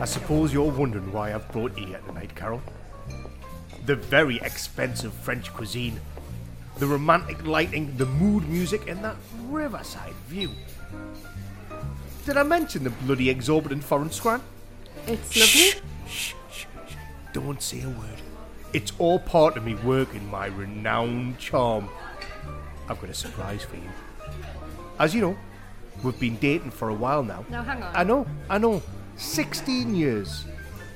I suppose you're wondering why I've brought you here tonight, Carol. The very expensive French cuisine, the romantic lighting, the mood music, and that riverside view. Did I mention the bloody exorbitant foreign scran? It's lovely. Shh, shh, shh. Don't say a word. It's all part of me working my renowned charm. I've got a surprise for you. As you know, we've been dating for a while now. Now hang on. I know, I know. 16 years.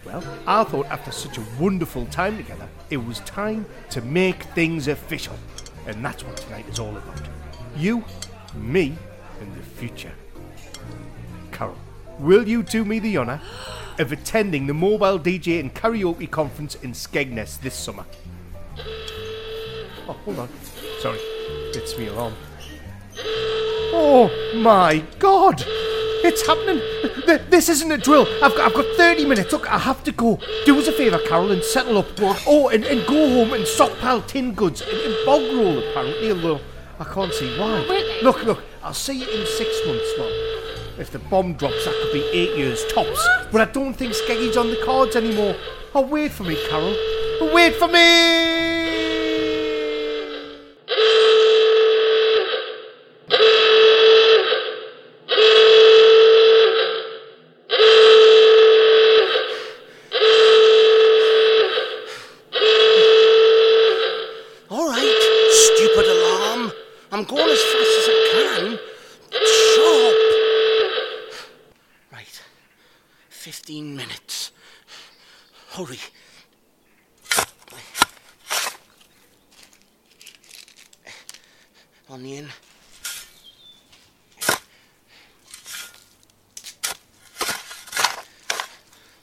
Well, I thought after such a wonderful time together, it was time to make things official. And that's what tonight is all about. You, me, and the future. Carol, will you do me the honour of attending the Mobile DJ and Karaoke Conference in Skegness this summer? Oh, hold on. Sorry, it's me alarm. Oh my god! It's happening! This isn't a drill. I've got, I've got 30 minutes. Look, I have to go. Do us a favour, Carol, and settle up. Oh, and, and go home and stockpile tin goods and, and bog roll, apparently, although I can't see why. Look, look, I'll see you in six months, Mum. If the bomb drops, that could be eight years tops. But I don't think Skeggy's on the cards anymore. Oh, wait for me, Carol. Wait for me! All right, stupid alarm. I'm going as fast as I can. Shut up. Right, 15 minutes. Hurry. Onion.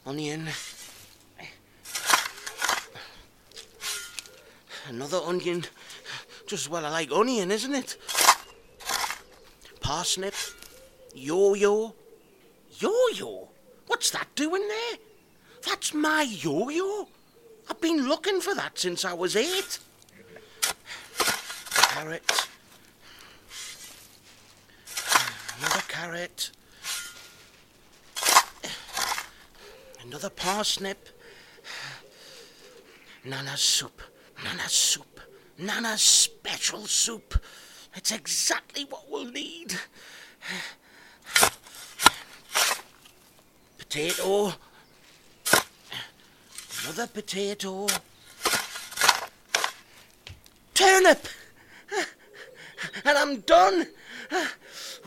Onion. Another onion. Just well I like onion, isn't it? Parsnip. Yo-yo. Yo-yo? What's that doing there? That's my yo-yo. I've been looking for that since I was eight. Carrot. Another carrot. Another parsnip. Nana's soup. Nana's soup. Nana's special soup. It's exactly what we'll need. Potato. Another potato. Turnip. And I'm done.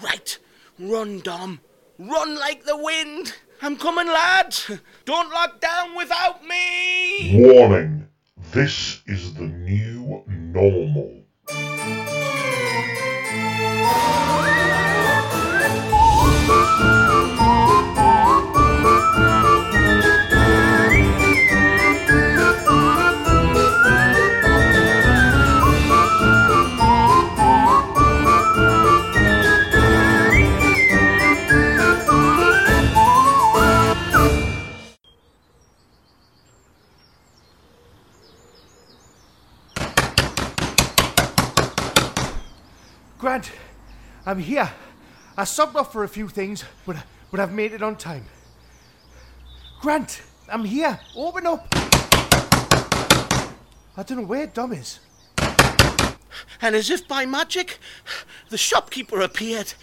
Right. Run, Dom. Run like the wind. I'm coming, lads. Don't lock down without me. Warning this is the new normal. I'm here. I subbed off for a few things, but but I've made it on time. Grant, I'm here. Open up. I don't know where Dom is. And as if by magic, the shopkeeper appeared.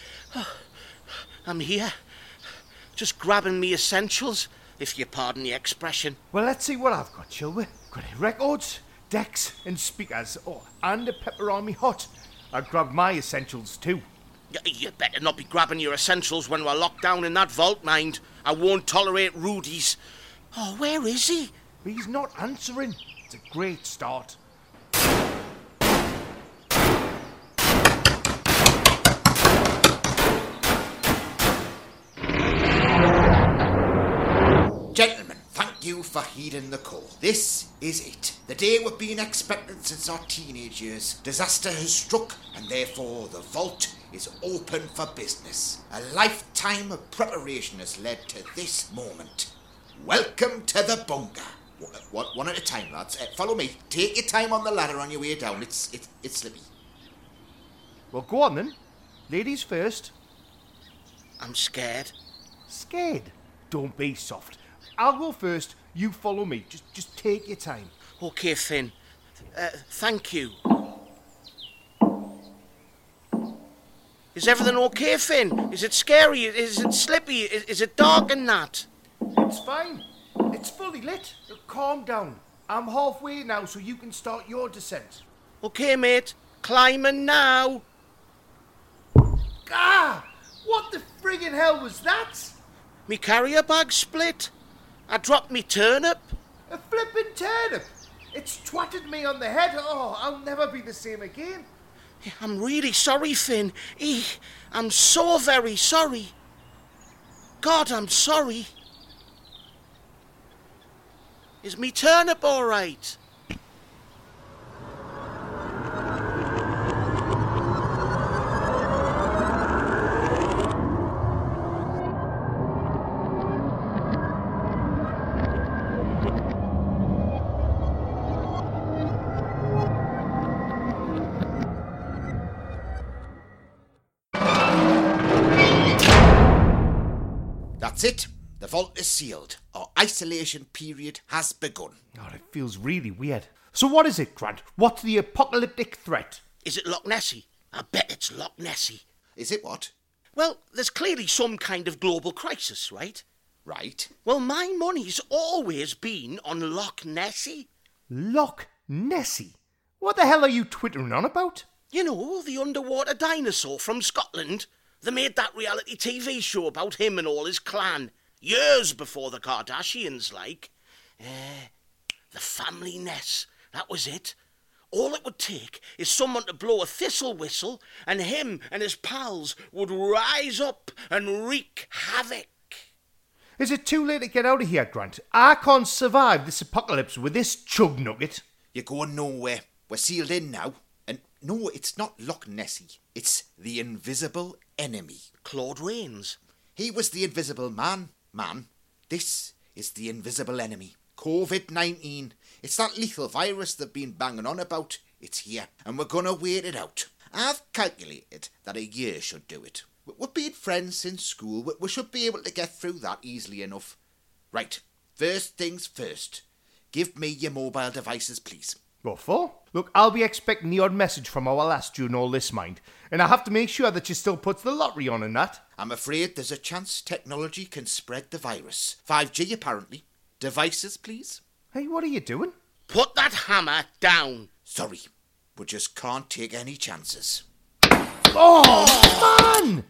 I'm here. Just grabbing me essentials, if you pardon the expression. Well, let's see what I've got, shall we? Got records, decks, and speakers. Oh, and a pepperoni hot. I grabbed my essentials too. Y- You better not be grabbing your essentials when we're locked down in that vault, mind. I won't tolerate rudies. Oh, where is he? He's not answering. It's a great start. Gentlemen, thank you for heeding the call. This is it. The day we've been expecting since our teenage years. Disaster has struck, and therefore the vault is open for business. A lifetime of preparation has led to this moment. Welcome to the bunker. One, one- one at a time, lads. Uh, follow me. Take your time on the ladder on your way down. It's it's it's slippy. Well, go on then. Ladies first. I'm scared. Scared. Don't be soft. I'll go first. You follow me. Just, just take your time. Okay, Finn. Uh, thank you. Is everything okay, Finn? Is it scary? Is it slippy? Is, is it dark and that? It's fine. It's fully lit. Calm down. I'm halfway now, so you can start your descent. Okay, mate. Climbing now. Ah! What the friggin' hell was that? Me carrier bag split. I dropped me turnip. A flippin' turnip! It's twatted me on the head. Oh, I'll never be the same again. I'm really sorry, Finn. Eh, I'm so very sorry. God, I'm sorry. Is me turnip all right? Sealed. Our isolation period has begun. God, it feels really weird. So what is it, Grant? What's the apocalyptic threat? Is it Loch Nessie? I bet it's Loch Nessie. Is it what? Well, there's clearly some kind of global crisis, right? Right. Well, my money's always been on Loch Nessie. Loch Nessie? What the hell are you twittering on about? You know, the underwater dinosaur from Scotland. They made that reality TV show about him and all his clan. Years before the Kardashians, like. Eh, the family Ness. That was it. All it would take is someone to blow a thistle whistle, and him and his pals would rise up and wreak havoc. Is it too late to get out of here, Grant? I can't survive this apocalypse with this chug nugget. You're going nowhere. We're sealed in now. And no, it's not Loch Nessie. It's the invisible enemy. Claude Rains. He was the invisible man. Man. This is the invisible enemy. COVID 19. It's that lethal virus they've been banging on about. It's here, and we're gonna wait it out. I've calculated that a year should do it. We- We've been friends since school. We should be able to get through that easily enough. Right. First things first. Give me your mobile devices, please. What for? Look, I'll be expecting the odd message from our last during all this, mind. And I have to make sure that she still puts the lottery on and that. I'm afraid there's a chance technology can spread the virus. 5G, apparently. Devices, please. Hey, what are you doing? Put that hammer down. Sorry, we just can't take any chances. Oh, man!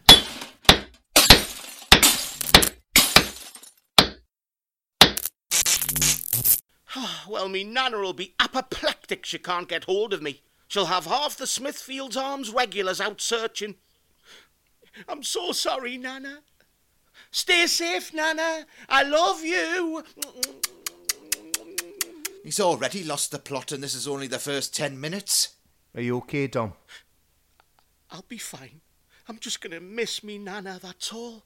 Well, me nana'll be apoplectic she can't get hold of me. She'll have half the Smithfield's Arms regulars out searching. I'm so sorry, Nana. Stay safe, Nana. I love you. He's already lost the plot, and this is only the first ten minutes. Are you okay, Dom? I'll be fine. I'm just going to miss me Nana, that's all.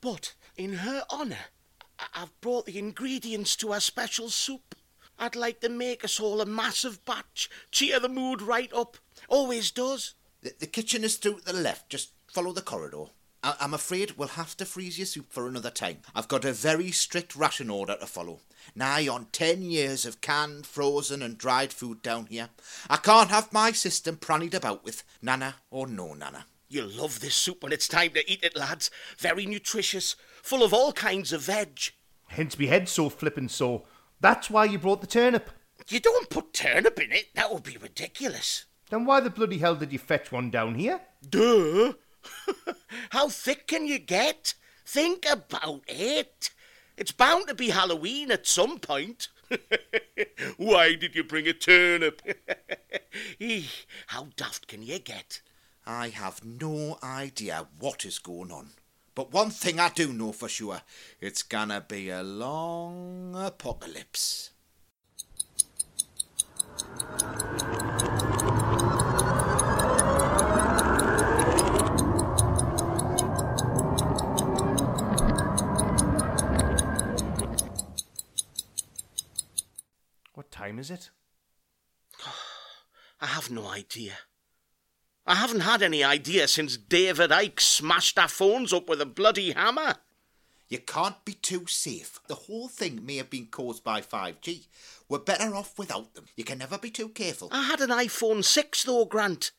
But in her honour, I- I've brought the ingredients to our special soup. I'd like to make us all a massive batch, cheer the mood right up. Always does. The, the kitchen is through to the left. Just follow the corridor. I, I'm afraid we'll have to freeze your soup for another time. I've got a very strict ration order to follow. Nigh on ten years of canned, frozen, and dried food down here. I can't have my system prannied about with, Nana or no Nana. You'll love this soup when it's time to eat it, lads. Very nutritious, full of all kinds of veg. Hence me head so flippin' so. That's why you brought the turnip. You don't put turnip in it, that would be ridiculous. Then why the bloody hell did you fetch one down here? Duh! How thick can you get? Think about it. It's bound to be Halloween at some point. Why did you bring a turnip? Eeh, How daft can you get? I have no idea what is going on. But one thing I do know for sure it's gonna be a long apocalypse. What time is it? I have no idea. I haven't had any idea since David Icke smashed our phones up with a bloody hammer. You can't be too safe. The whole thing may have been caused by 5G. We're better off without them. You can never be too careful. I had an iPhone 6 though, Grant.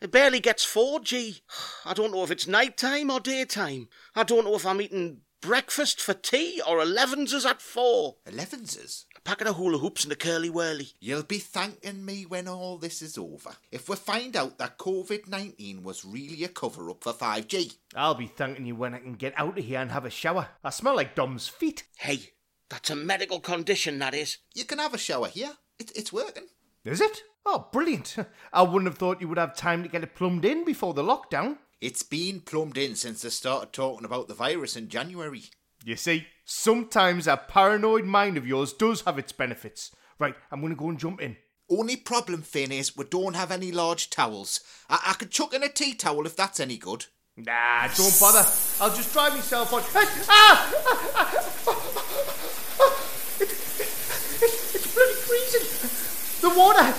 It barely gets 4G. I don't know if it's night time or daytime. I don't know if I'm eating breakfast for tea or 11s is at 4. 11s. A packet of hula hoops and a Curly Wurly. You'll be thanking me when all this is over. If we find out that COVID 19 was really a cover up for 5G. I'll be thanking you when I can get out of here and have a shower. I smell like Dom's feet. Hey, that's a medical condition, that is. You can have a shower here. It, it's working. Is it? Oh, brilliant. I wouldn't have thought you would have time to get it plumbed in before the lockdown. It's been plumbed in since they started talking about the virus in January. You see, sometimes that paranoid mind of yours does have its benefits. Right, I'm going to go and jump in. Only problem, Finn, is we don't have any large towels. I, I could chuck in a tea towel if that's any good. Nah, don't bother. I'll just dry myself on. Ah! ah, ah, it, it, it's bloody freezing. The water.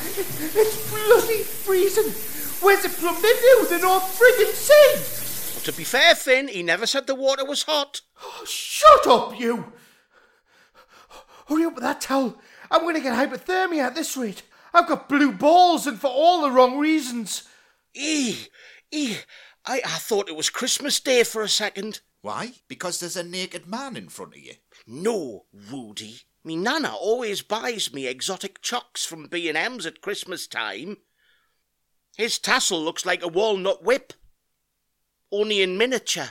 It's bloody freezing. Where's it plumbed into? The North friggin' Sea. But to be fair, Finn, he never said the water was hot. Oh, shut up, you. Hurry up with that towel. I'm going to get hypothermia at this rate. I've got blue balls and for all the wrong reasons. Eee, eee, I, I thought it was Christmas Day for a second. Why? Because there's a naked man in front of you. No, Rudy. Me nana always buys me exotic chocks from B&M's at Christmas time. His tassel looks like a walnut whip. Only in miniature.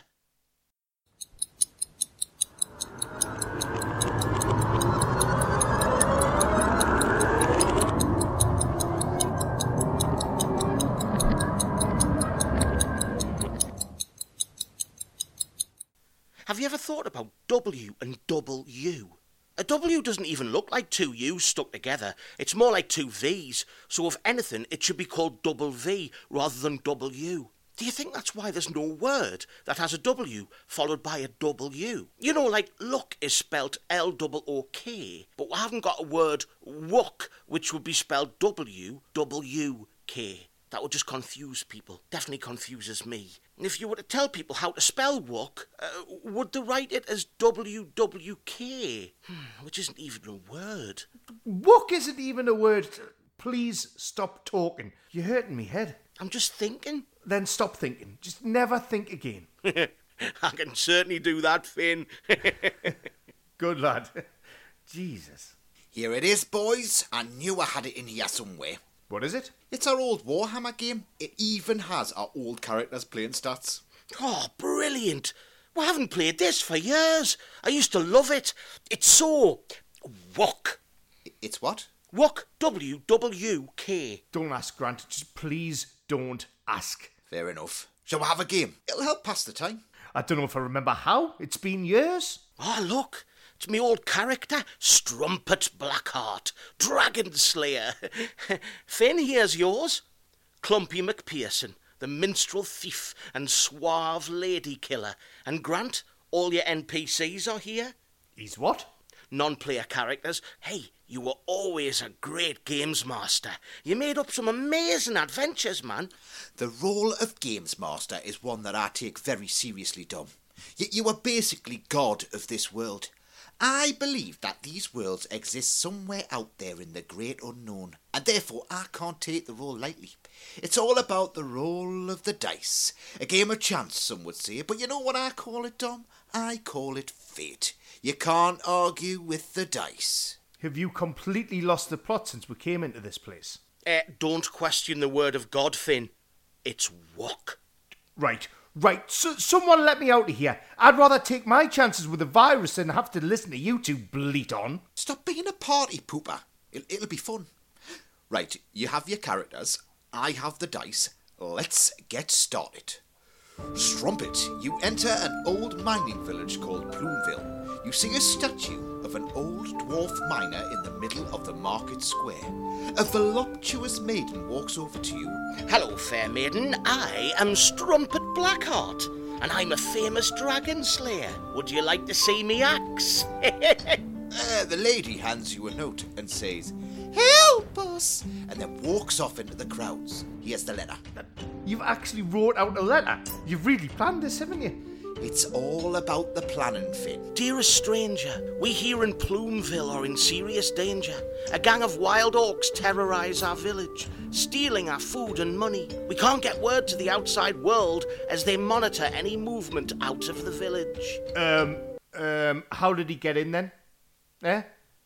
Have you ever thought about W and double U? A W doesn't even look like two U's stuck together. It's more like two V's. So if anything, it should be called double V rather than U. Do you think that's why there's no word that has a W followed by a double U? You know, like look is spelt L double O K, but we haven't got a word wook, which would be spelled W W K. That would just confuse people. Definitely confuses me. And if you were to tell people how to spell wook, uh, would they write it as WWK? Hmm, which isn't even a word. Wook isn't even a word. Please stop talking. You're hurting me head. I'm just thinking. Then stop thinking. Just never think again. I can certainly do that, Finn. Good lad. Jesus. Here it is, boys. I knew I had it in here somewhere. What is it? It's our old Warhammer game. It even has our old characters playing stats. oh, brilliant. We haven't played this for years. I used to love it. It's so wook. I- It's what? Wook. W W K. Don't ask, Grant. Just please don't ask. Fair enough. Shall we have a game? It'll help pass the time. I don't know if I remember how. It's been years. Oh, look. It's me old character, Strumpet Blackheart, Dragon Slayer. Finn, here's yours. Clumpy McPherson, the minstrel thief and suave lady killer. And Grant, all your NPCs are here. He's what? Non player characters. Hey, you were always a great games master. You made up some amazing adventures, man. The role of Games Master is one that I take very seriously, Dom. Y- you are basically God of this world. I believe that these worlds exist somewhere out there in the great unknown, and therefore I can't take the role lightly. It's all about the roll of the dice. A game of chance, some would say, but you know what I call it, Dom? I call it fate. You can't argue with the dice. Have you completely lost the plot since we came into this place? Eh, don't question the word of God, Finn. It's wok. Right, right. So, someone let me out of here. I'd rather take my chances with the virus than have to listen to you two bleat on. Stop being a party pooper. It'll, it'll be fun. Right, you have your characters. I have the dice. Let's get started. Strumpet, you enter an old mining village called Plumeville. You see a statue of an old dwarf miner in the middle of the market square. A voluptuous maiden walks over to you. Hello, fair maiden. I am Strumpet Blackheart, and I'm a famous dragon slayer. Would you like to see me axe? Uh, the lady hands you a note and says, Help us! And then walks off into the crowds. Here's the letter. You've actually wrote out a letter. You've really planned this, haven't you? It's all about the planning, Finn. Dearest stranger, we here in Plumeville are in serious danger. A gang of wild orcs terrorize our village, stealing our food and money. We can't get word to the outside world as they monitor any movement out of the village. Um, um, how did he get in then? Eh?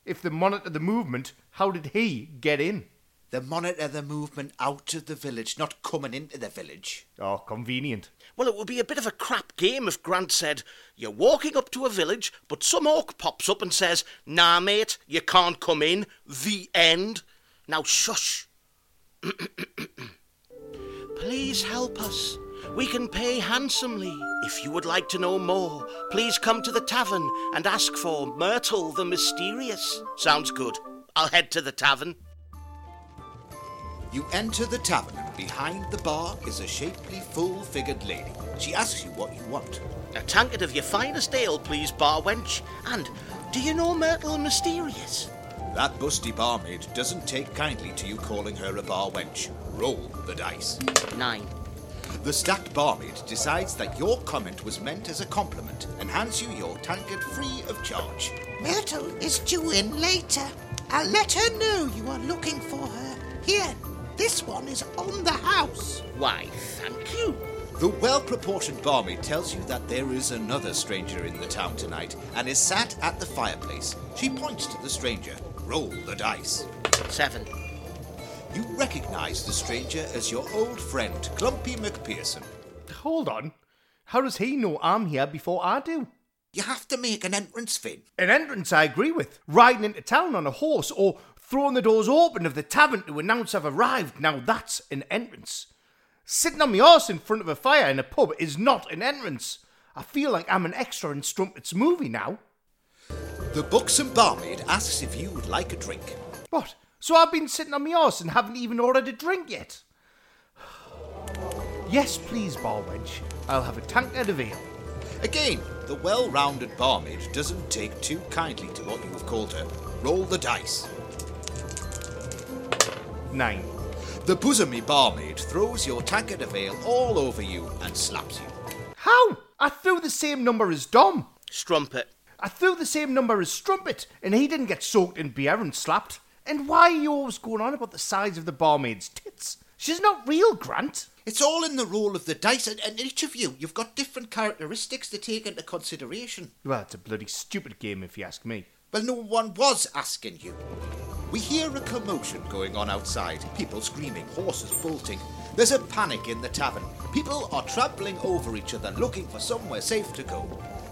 If they monitor the movement, how did he get in? They monitor the movement out of the village, not coming into the village. Oh, convenient. Well, it would be a bit of a crap game if Grant said, You're walking up to a village, but some orc pops up and says, Nah, mate, you can't come in. The end. Now, shush. Please help us. We can pay handsomely. If you would like to know more, please come to the tavern and ask for Myrtle the Mysterious. Sounds good. I'll head to the tavern. You enter the tavern. Behind the bar is a shapely, full figured lady. She asks you what you want. A tankard of your finest ale, please, bar wench. And do you know Myrtle Mysterious? That busty barmaid doesn't take kindly to you calling her a bar wench. Roll the dice. Nine. The stacked barmaid decides that your comment was meant as a compliment and hands you your tankard free of charge. Myrtle is due in later. I'll let her know you are looking for her. Here, this one is on the house. Why, thank you. The well proportioned barmaid tells you that there is another stranger in the town tonight and is sat at the fireplace. She points to the stranger. Roll the dice. Seven. You recognize the stranger as your old friend, Clumpy McPherson. Hold on. How does he know I'm here before I do? You have to make an entrance, Finn. An entrance I agree with. Riding into town on a horse or throwing the doors open of the tavern to announce I've arrived. Now that's an entrance. Sitting on my horse in front of a fire in a pub is not an entrance. I feel like I'm an extra in Strumpet's movie now. The buxom barmaid asks if you would like a drink. What? So I've been sitting on my horse and haven't even ordered a drink yet? yes, please, bar wench. I'll have a tankard of ale. Again, the well rounded barmaid doesn't take too kindly to what you have called her. Roll the dice. Nine. The bosomy barmaid throws your tankard of ale all over you and slaps you. How? I threw the same number as Dom. Strumpet. I threw the same number as Strumpet, and he didn't get soaked in beer and slapped. And why are you always going on about the size of the barmaid's tits? She's not real, Grant. It's all in the roll of the dice, and, and each of you, you've got different characteristics to take into consideration. Well, it's a bloody stupid game if you ask me. Well, no one was asking you. We hear a commotion going on outside. People screaming, horses bolting. There's a panic in the tavern. People are trampling over each other looking for somewhere safe to go.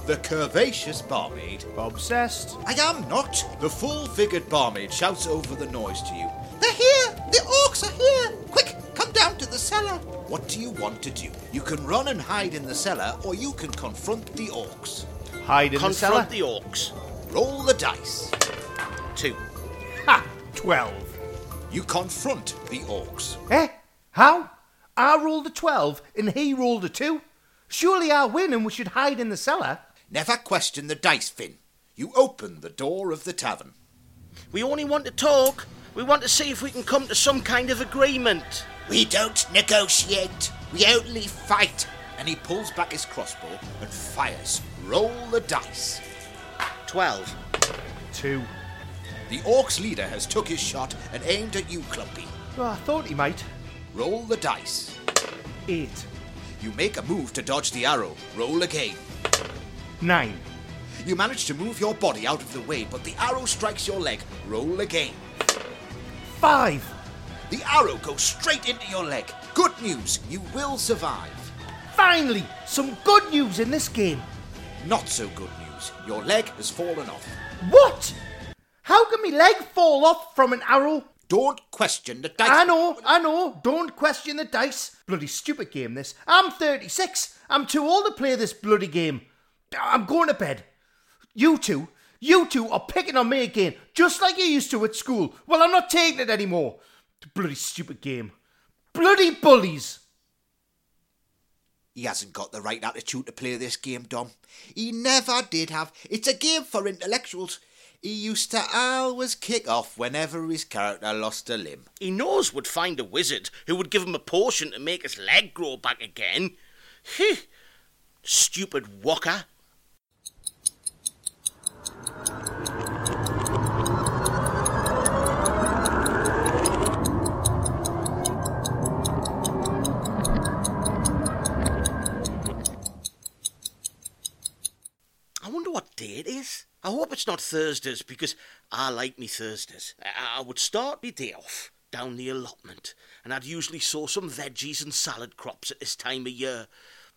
The curvaceous barmaid. Obsessed. I am not. The full figured barmaid shouts over the noise to you. They're here! The orcs are here! Quick, come down to the cellar! What do you want to do? You can run and hide in the cellar, or you can confront the orcs. Hide in the cellar. Confront the orcs. Roll the dice. Two. Ha! Twelve. You confront the orcs. Eh? How? I rolled a twelve and he rolled a two. Surely I win and we should hide in the cellar. Never question the dice, Finn. You open the door of the tavern. We only want to talk. We want to see if we can come to some kind of agreement. We don't negotiate. We only fight. And he pulls back his crossbow and fires. Roll the dice. Twelve. Two. The orc's leader has took his shot and aimed at you, Clumpy. Well, I thought he might. Roll the dice. Eight. You make a move to dodge the arrow. Roll again. Nine. You manage to move your body out of the way, but the arrow strikes your leg. Roll again. Five. The arrow goes straight into your leg. Good news, you will survive. Finally, some good news in this game. Not so good news, your leg has fallen off. What? How can my leg fall off from an arrow? Don't question the dice. I know, I know. Don't question the dice. Bloody stupid game, this. I'm 36. I'm too old to play this bloody game. I'm going to bed. You two, you two are picking on me again, just like you used to at school. Well, I'm not taking it anymore. Bloody stupid game. Bloody bullies. He hasn't got the right attitude to play this game, Dom. He never did have. It's a game for intellectuals. He used to always kick off whenever his character lost a limb. He knows would find a wizard who would give him a potion to make his leg grow back again. Heh. Stupid walker. It's not Thursdays because I like me Thursdays. I would start me day off down the allotment and I'd usually sow some veggies and salad crops at this time of year.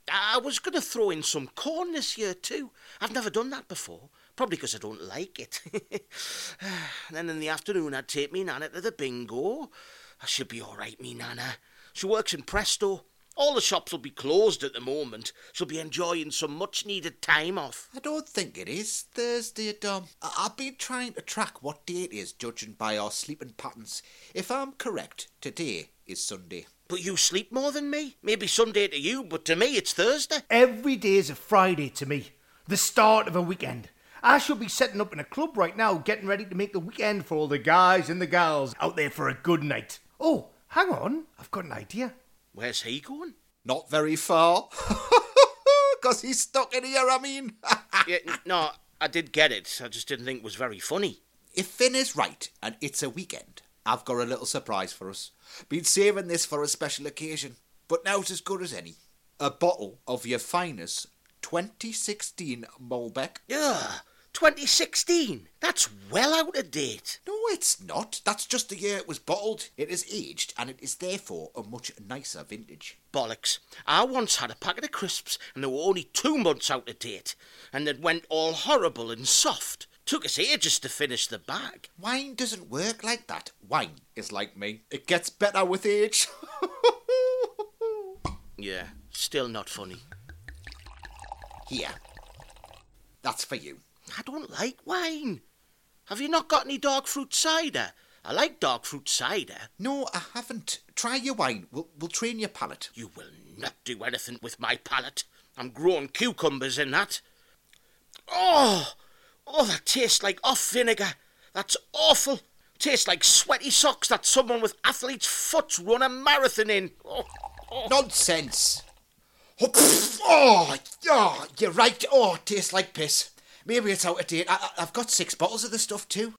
I was going to throw in some corn this year too. I've never done that before, probably because I don't like it. then in the afternoon I'd take me Nana to the bingo. I should be all right, me Nana. She works in Presto. All the shops will be closed at the moment. so'll be enjoying some much needed time off. I don't think it is Thursday, Dom. I- I've been trying to track what day it is, judging by our sleeping patterns. If I'm correct, today is Sunday. But you sleep more than me. Maybe Sunday to you, but to me it's Thursday. Every day is a Friday to me, the start of a weekend. I should be setting up in a club right now, getting ready to make the weekend for all the guys and the gals out there for a good night. Oh, hang on, I've got an idea. Where's he going? Not very far. Because he's stuck in here, I mean. yeah, no, I did get it. I just didn't think it was very funny. if Finn is right and it's a weekend, I've got a little surprise for us. Been saving this for a special occasion, but now's as good as any. A bottle of your finest 2016 Malbec. Ugh, 2016. That's well out of date. No, it's not. That's just the year it was bottled. It is aged, and it is therefore a much nicer vintage. Bollocks. I once had a packet of crisps and they were only two months out of date. And it went all horrible and soft. Took us ages to finish the bag. Wine doesn't work like that. Wine is like me. It gets better with age. Yeah, still not funny. Here. That's for you. I don't like wine. Have you not got any dark fruit cider? I like dark fruit cider. No, I haven't. Try your wine. We'll, we'll train your palate. You will not do anything with my palate. I'm growing cucumbers in that. Oh, oh, that tastes like off vinegar. That's awful. Tastes like sweaty socks that someone with athlete's foot's run a marathon in. Oh, oh. Nonsense. Oh, oh, yeah, you're right. Oh, it tastes like piss. Maybe it's out of date. I, I've got six bottles of the stuff too.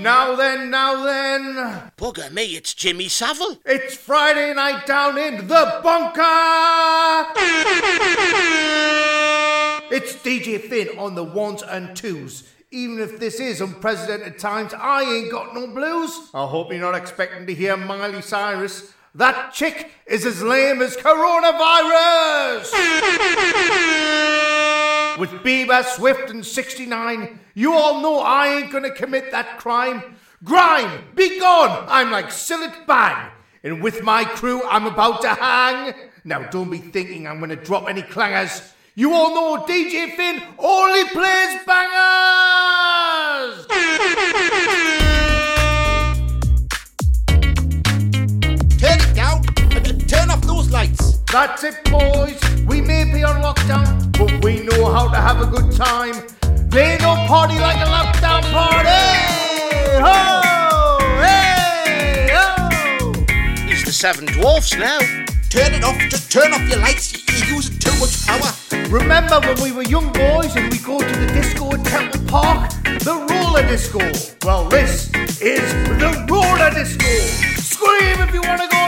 Now then, now then, Bugger me, it's Jimmy Savile. it's Friday night down in the bunker! It's DJ Finn on the ones and twos. Even if this is unprecedented times, I ain't got no blues. I hope you're not expecting to hear Miley Cyrus. That chick is as lame as coronavirus! With Bieber, Swift, and 69, you all know I ain't gonna commit that crime. Grime, be gone! I'm like Sillet Bang. And with my crew, I'm about to hang. Now, don't be thinking I'm gonna drop any clangers. You all know DJ Finn only plays bangers! Turn it down and turn off those lights. That's it, boys. We may be on lockdown, but we know how to have a good time. They don't party like a lockdown party. Ho! Hey! Ho! He's the Seven Dwarfs now. Turn it off. Just turn off your lights. You're using too much power. Remember when we were young boys and we go to the disco at Temple Park? The roller disco. Well, this is the roller disco. Scream if you want to go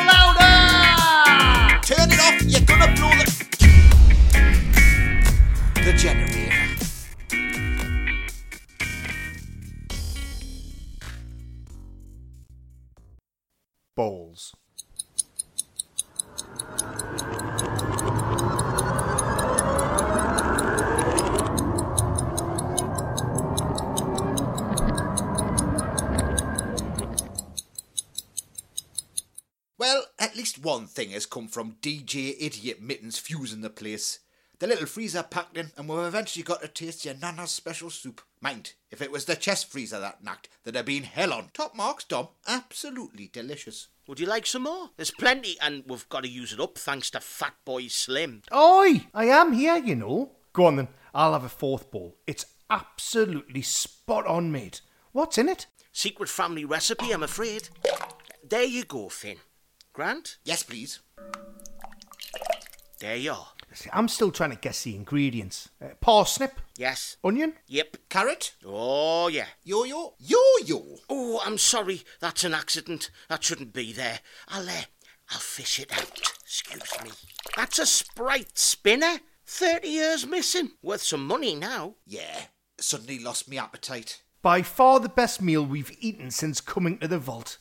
come from DJ Idiot Mittens fusing the place. The little freezer packed in, and we've eventually got to taste your Nana's special soup. Mind, if it was the chest freezer that knocked, there'd have been hell on. Top marks, Dom. Absolutely delicious. Would you like some more? There's plenty, and we've got to use it up thanks to Fat Boy Slim. Oi, I am here, you know. Go on then, I'll have a fourth bowl. It's absolutely spot on, mate. What's in it? Secret family recipe, I'm afraid. There you go, Finn. Grant? Yes, please. There you are. I'm still trying to guess the ingredients. Uh, parsnip, Yes. onion, Yep. Carrot? Oh, yeah. Yo-yo? Yo-yo? Oh, I'm sorry. That's an accident. That shouldn't be there. I'll, uh, I'll fish it out. Excuse me. That's a Sprite spinner. 30 years missing. Worth some money now. Yeah, suddenly lost me appetite. by far the best meal we've eaten since coming to the vault.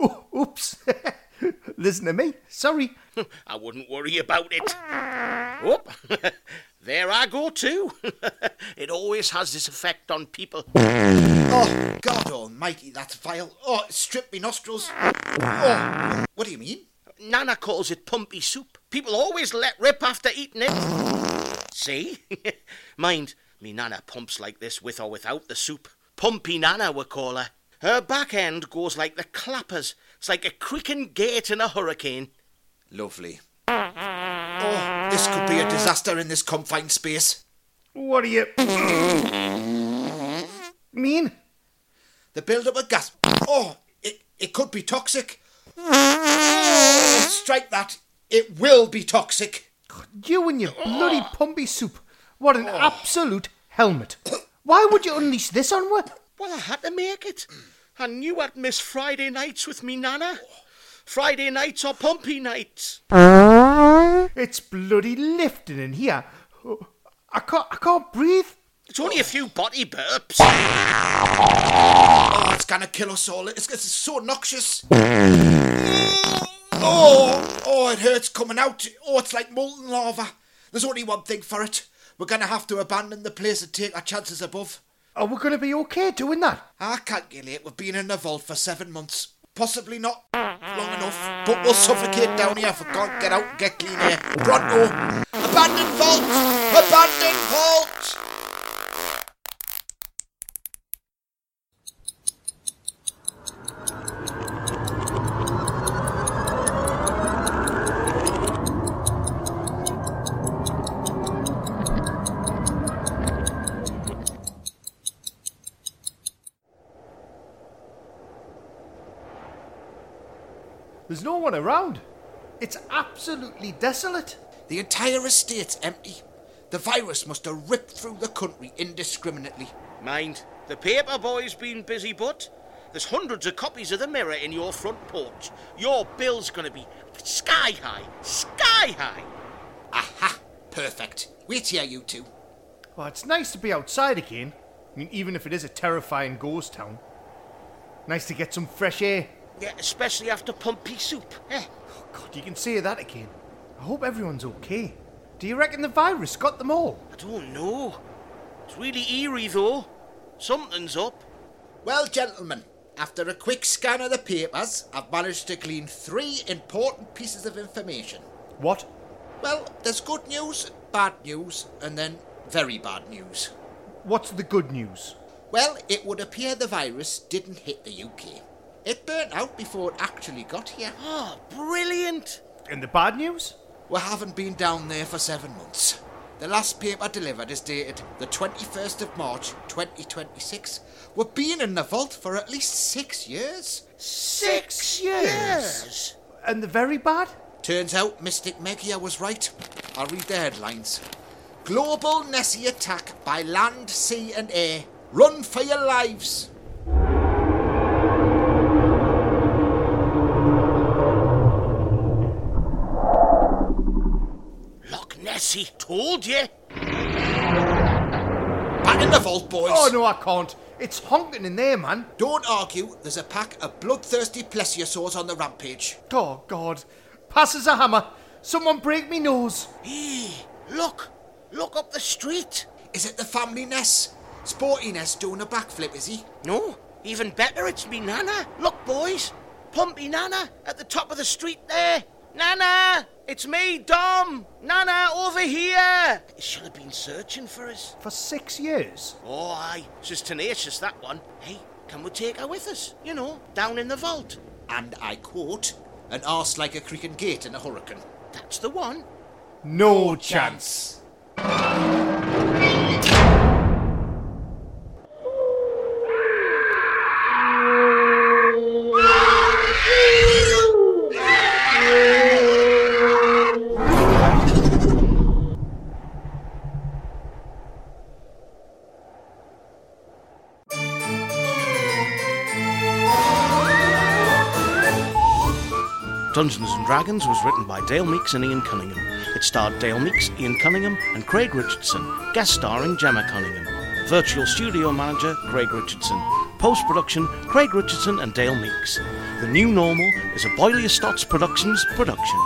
Oh, oops. Listen to me. Sorry. I wouldn't worry about it. Whoop. there I go too. it always has this effect on people. Oh, God almighty, that's vile. Oh, it stripped me nostrils. Oh, what do you mean? Nana calls it pumpy soup. People always let rip after eating it. See? Mind, me Nana pumps like this with or without the soup. Pumpy Nana, we call her. Her back end goes like the clappers. It's like a creaking gate in a hurricane. Lovely. Oh, this could be a disaster in this confined space. What are you. mean? The build-up of gas. Oh, it, it could be toxic. Strike that. It will be toxic. You and your bloody pumpy soup. What an absolute helmet. Why would you unleash this on her? Well, I had to make it. I knew I'd miss Friday nights with me Nana. Friday nights or pumpy nights. It's bloody lifting in here. Oh, I can't, I can't breathe. It's only a few body burps. Oh, it's gonna kill us all. It's, it's so noxious. Oh, oh, it hurts coming out. Oh, it's like molten lava. There's only one thing for it. We're gonna have to abandon the place and take our chances above. Are we going to be okay doing that? I calculate we've been in the vault for seven months. Possibly not long enough, but we'll suffocate down here if we can't get out and get clean air. Pronto! Abandoned vault! Abandoned vault! One around. It's absolutely desolate. The entire estate's empty. The virus must have ripped through the country indiscriminately. Mind, the paper boy's been busy, but there's hundreds of copies of the mirror in your front porch. Your bill's gonna be sky high. Sky high. Aha! Perfect. Wait here, you two. Well, it's nice to be outside again. I mean, even if it is a terrifying ghost town. Nice to get some fresh air. Yeah, especially after pumpy soup. Eh? Oh, God, you can say that again. I hope everyone's okay. Do you reckon the virus got them all? I don't know. It's really eerie though. Something's up. Well, gentlemen, after a quick scan of the papers, I've managed to glean three important pieces of information. What? Well, there's good news, bad news, and then very bad news. What's the good news? Well, it would appear the virus didn't hit the UK. It burnt out before it actually got here. Oh, brilliant. And the bad news? We haven't been down there for seven months. The last paper delivered is dated the 21st of March 2026. We've been in the vault for at least six years. Six years? And the very bad? Turns out Mystic Meg here was right. I'll read the headlines. Global Nessie attack by land, sea, and air. Run for your lives. Loch Nessie told you. Back in the vault, boys. Oh, no, I can't. It's honking in there, man. Don't argue. There's a pack of bloodthirsty plesiosaurs on the rampage. Oh, God. Passes a hammer. Someone break me nose. Hey, look. Look up the street. Is it the family Ness? Sporty Ness doing a backflip, is he? No, even better, it's me Nana. Look, boys. Pumpy Nana at the top of the street there. Nana! It's me, Dom! Nana, over here! She'll have been searching for us. For six years? Oh, aye. She's tenacious, that one. Hey, can we take her with us? You know, down in the vault. And I quote, an arse like a creaking gate in a hurricane. That's the one. No chance. Dungeons and Dragons was written by Dale Meeks and Ian Cunningham. It starred Dale Meeks, Ian Cunningham, and Craig Richardson, guest starring Gemma Cunningham. Virtual studio manager Craig Richardson. Post production Craig Richardson and Dale Meeks. The New Normal is a Boilier Stotts Productions production.